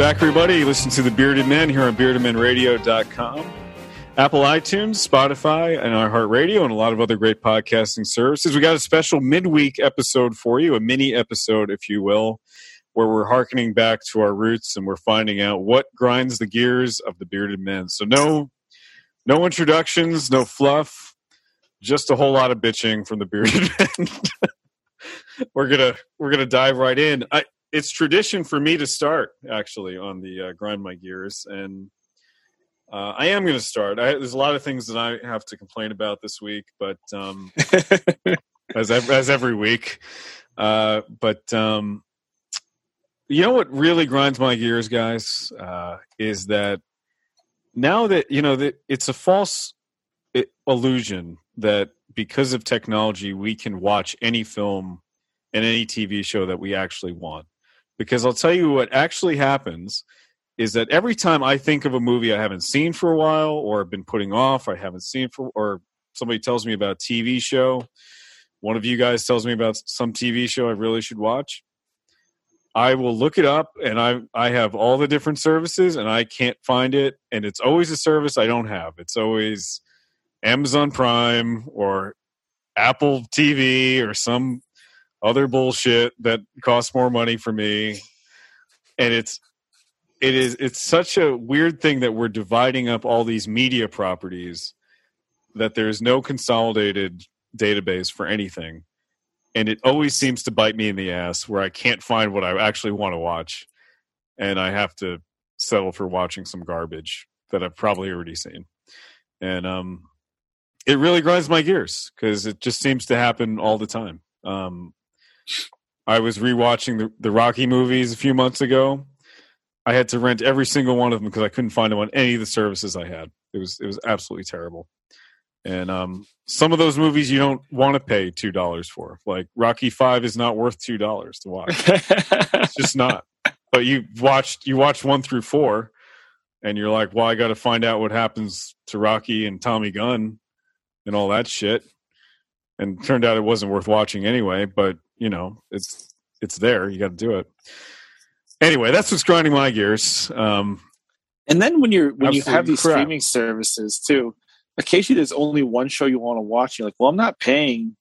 back, everybody. Listen to the Bearded Men here on beardedmenradio.com. Apple iTunes, Spotify, and iHeartRadio, and a lot of other great podcasting services. We got a special midweek episode for you, a mini episode, if you will, where we're harkening back to our roots and we're finding out what grinds the gears of the Bearded Men. So no, no introductions, no fluff, just a whole lot of bitching from the Bearded Men. we're gonna we're gonna dive right in. I, it's tradition for me to start actually on the uh, grind my gears and uh, I am going to start. I, there's a lot of things that I have to complain about this week, but um, as as every week. Uh, but um, you know what really grinds my gears, guys, uh, is that now that you know that it's a false illusion that because of technology we can watch any film and any TV show that we actually want. Because I'll tell you what actually happens is that every time I think of a movie I haven't seen for a while or been putting off, I haven't seen for, or somebody tells me about a TV show, one of you guys tells me about some TV show I really should watch, I will look it up and I I have all the different services and I can't find it and it's always a service I don't have. It's always Amazon Prime or Apple TV or some other bullshit that costs more money for me. And it's it is it's such a weird thing that we're dividing up all these media properties that there's no consolidated database for anything. And it always seems to bite me in the ass where i can't find what i actually want to watch. And i have to settle for watching some garbage that i've probably already seen. And um it really grinds my gears because it just seems to happen all the time. Um I was rewatching the, the Rocky movies a few months ago. I had to rent every single one of them because I couldn't find them on any of the services I had. It was it was absolutely terrible. And um, some of those movies you don't want to pay two dollars for. Like Rocky Five is not worth two dollars to watch. it's just not. But you watched you watched one through four, and you're like, well, I got to find out what happens to Rocky and Tommy Gunn and all that shit. And turned out it wasn't worth watching anyway. But you know, it's it's there. You got to do it. Anyway, that's what's grinding my gears. Um, and then when you're when you have these crap. streaming services too, occasionally there's only one show you want to watch. You're like, well, I'm not paying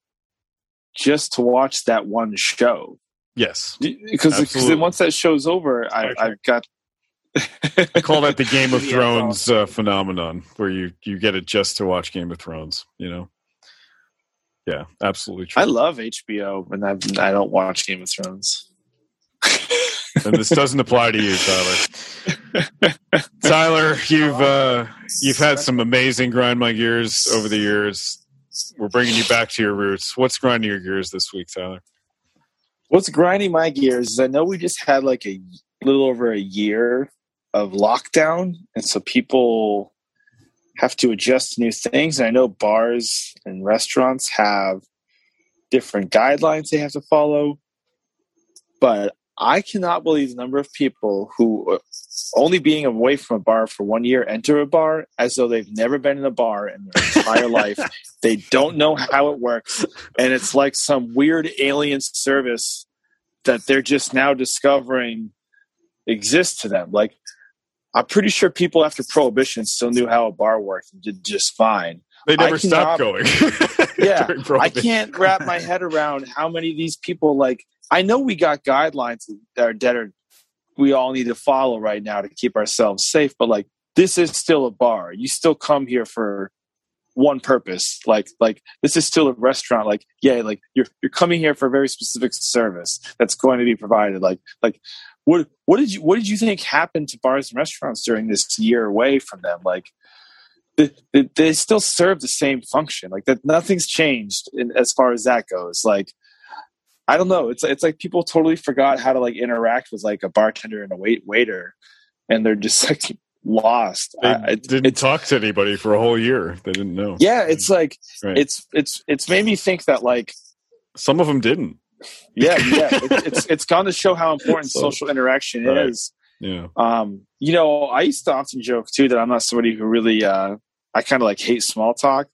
just to watch that one show. Yes, because then once that show's over, I, I've got. I call that the Game of Thrones uh, phenomenon, where you you get it just to watch Game of Thrones. You know. Yeah, absolutely true. I love HBO, and I I don't watch Game of Thrones. and this doesn't apply to you, Tyler. Tyler, you've uh, you've had some amazing grind my gears over the years. We're bringing you back to your roots. What's grinding your gears this week, Tyler? What's grinding my gears is I know we just had like a little over a year of lockdown, and so people have to adjust to new things. And I know bars and restaurants have different guidelines they have to follow. But I cannot believe the number of people who, uh, only being away from a bar for one year, enter a bar as though they've never been in a bar in their entire life. They don't know how it works. And it's like some weird alien service that they're just now discovering exists to them. Like, I'm pretty sure people after Prohibition still knew how a bar worked and did just fine. They never stopped going. yeah, I can't wrap my head around how many of these people like. I know we got guidelines that are, dead or we all need to follow right now to keep ourselves safe, but like this is still a bar. You still come here for one purpose. Like like this is still a restaurant. Like yeah, like you're you're coming here for a very specific service that's going to be provided. Like like what what did you what did you think happened to bars and restaurants during this year away from them? Like they, they, they still serve the same function. Like that nothing's changed in, as far as that goes. Like I don't know. It's it's like people totally forgot how to like interact with like a bartender and a wait waiter, and they're just like lost. They I, didn't talk to anybody for a whole year. They didn't know. Yeah, it's like Right. it's it's it's made me think that like Some of them didn't. Yeah yeah it, it's it's gone to show how important So- social interaction Right. is. Yeah. Um, you know, I used to often joke too that I'm not somebody who really uh, I kind of like hate small talk.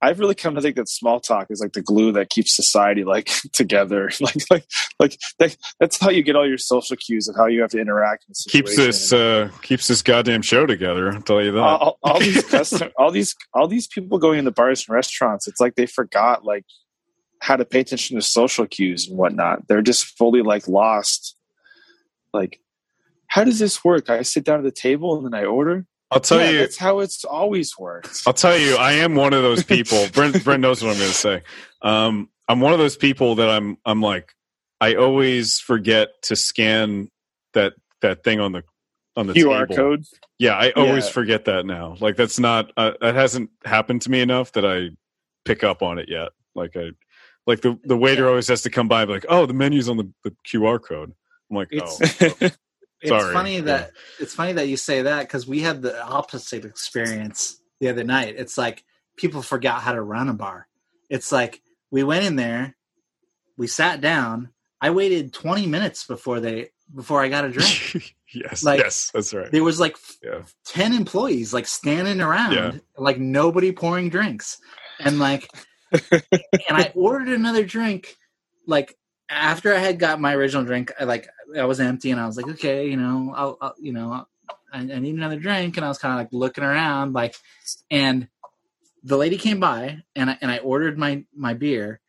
I've really come to think that small talk is like the glue that keeps society like together. like like like that, that's how you get all your social cues of how you have to interact. keeps this uh, keeps this goddamn show together. I'll tell you that. All, all these custom, all these all these people going into bars and restaurants. It's like they forgot like how to pay attention to social cues and whatnot. They're just fully like lost. Like, how does this work? I sit down at the table and then I order. I'll tell yeah, you, that's how it's always worked. I'll tell you, I am one of those people. Brent, Brent knows what I'm going to say. Um, I'm one of those people that I'm, I'm like, I always forget to scan that that thing on the on the QR table. code. Yeah, I always yeah. forget that now. Like that's not uh, that hasn't happened to me enough that I pick up on it yet. Like I like the the waiter always has to come by like, "Oh, the menu's on the, the QR code." I'm like, "Oh." oh. It's Sorry. funny that yeah. it's funny that you say that because we had the opposite experience the other night. It's like people forgot how to run a bar. It's like we went in there, we sat down. I waited 20 minutes before they before I got a drink. yes, like, yes, that's right. There was like yeah. 10 employees like standing around, yeah. like nobody pouring drinks, and like, and I ordered another drink, like after I had got my original drink, I like I was empty, and I was like, okay, you know, I'll, I'll you know, I, I, need another drink, and I was kind of like looking around, like, and the lady came by, and I, and I ordered my my beer,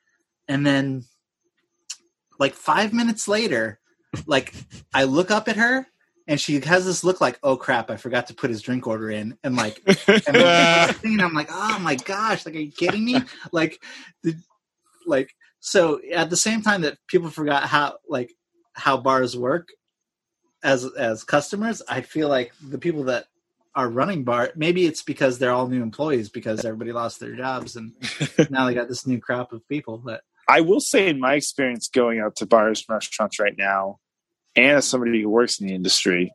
and then like five minutes later, like I look up at her, and she has this look like, oh crap, I forgot to put his drink order in, and like, and then, I'm like, oh my gosh, like, are you kidding me? Like, the, like so at the same time that people forgot how like how bars work as as customers, I feel like the people that are running bar maybe it's because they're all new employees because everybody lost their jobs and now they got this new crop of people but I will say in my experience going out to bars and restaurants right now and as somebody who works in the industry,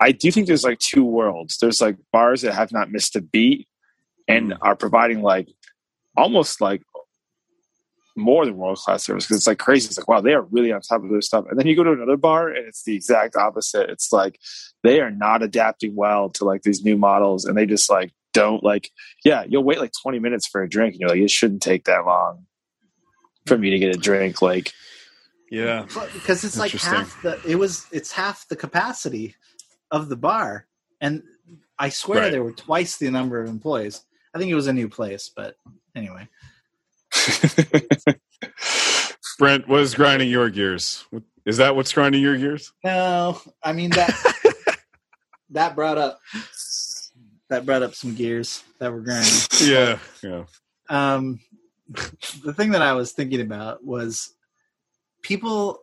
I do think there's like two worlds. There's like bars that have not missed a beat and mm. are providing like almost like more than world class service because it's like crazy. It's like, wow, they are really on top of their stuff. And then you go to another bar and it's the exact opposite. It's like they are not adapting well to like these new models and they just like don't like, yeah, you'll wait like 20 minutes for a drink and you're like, it shouldn't take that long for me to get a drink. Like, yeah, because it's like half the, it was, it's half the capacity of the bar. And I swear right. there were twice the number of employees. I think it was a new place, but anyway. Brent, what is grinding your gears? Is that what's grinding your gears? No, I mean that that brought up that brought up some gears that were grinding. Yeah, yeah. Um, the thing that I was thinking about was people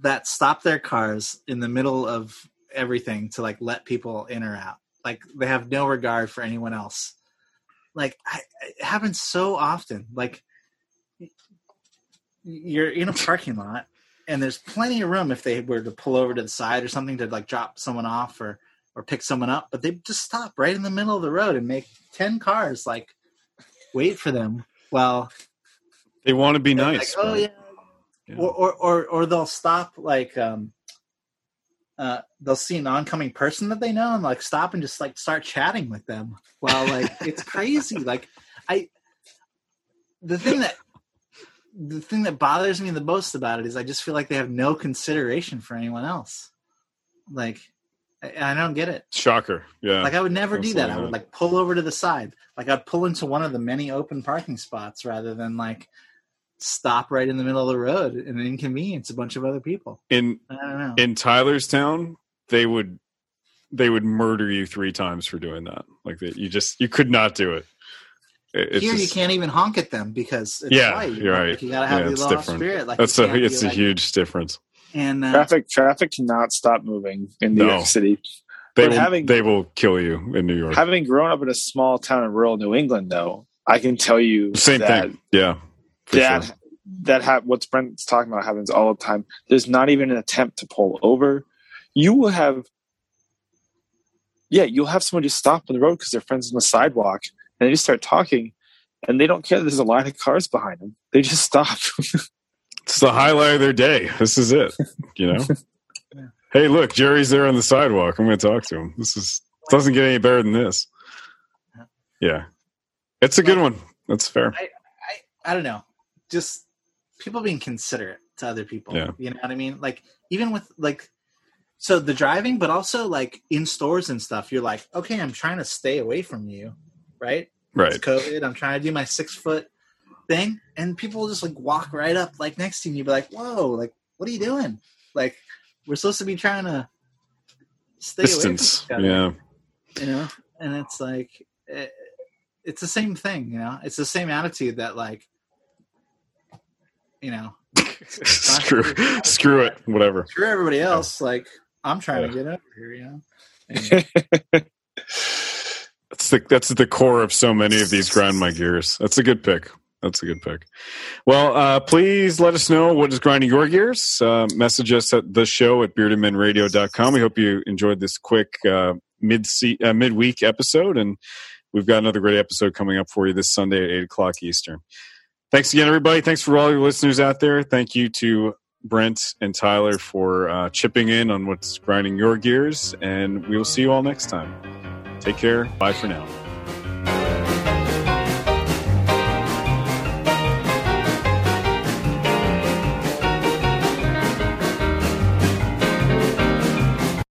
that stop their cars in the middle of everything to like let people in or out. Like they have no regard for anyone else like I, it happens so often like you're in a parking lot and there's plenty of room if they were to pull over to the side or something to like drop someone off or or pick someone up but they just stop right in the middle of the road and make 10 cars like wait for them well they want to be nice like, oh yeah. Yeah. Or, or or or they'll stop like um uh, they'll see an oncoming person that they know and like stop and just like start chatting with them. Well, like it's crazy. Like I, the thing that the thing that bothers me the most about it is I just feel like they have no consideration for anyone else. Like I, I don't get it. Shocker. Yeah. Like I would never Absolutely do that. I would like pull over to the side. Like I'd pull into one of the many open parking spots rather than like stop right in the middle of the road and inconvenience a bunch of other people. In in Tylerstown, they would they would murder you three times for doing that. Like that, you just you could not do it. It's Here just, you can't even honk at them because yeah, white. you're right. Like you gotta have yeah, the law different. spirit. Like that's a it's a like, huge difference. And uh, traffic traffic cannot stop moving in New no. York City. They will, having, they will kill you in New York. Having grown up in a small town in rural New England, though, I can tell you same that, thing. Yeah, that sure. that ha- what's Brent's talking about happens all the time. There's not even an attempt to pull over. You will have, yeah, you'll have someone just stop on the road because they're friends on the sidewalk, and they just start talking, and they don't care. There's a line of cars behind them. They just stop. it's the highlight of their day. This is it. You know. yeah. Hey, look, Jerry's there on the sidewalk. I'm going to talk to him. This is doesn't get any better than this. Yeah. It's a good one. That's fair. I, I, I don't know. Just people being considerate to other people. Yeah. You know what I mean? Like even with like so the driving, but also like in stores and stuff, you're like, okay, I'm trying to stay away from you, right? Right. It's COVID. I'm trying to do my six foot thing, and people will just like walk right up like next to you. You'd be like, whoa, like what are you doing? Like we're supposed to be trying to stay Distance. away from Yeah. you know and it's like it, it's the same thing you know it's the same attitude that like you know screw screw it. Whatever. screw everybody else like i'm trying to get over here you know That's the that's the core of so many of these grind my gears. That's a good pick. That's a good pick. Well, uh, please let us know what is grinding your gears. Uh, message us at the show at beardedmenradio.com. We hope you enjoyed this quick uh, mid uh, midweek episode, and we've got another great episode coming up for you this Sunday at eight o'clock Eastern. Thanks again, everybody. Thanks for all your listeners out there. Thank you to Brent and Tyler for uh, chipping in on what's grinding your gears, and we will see you all next time. Take care. Bye for now.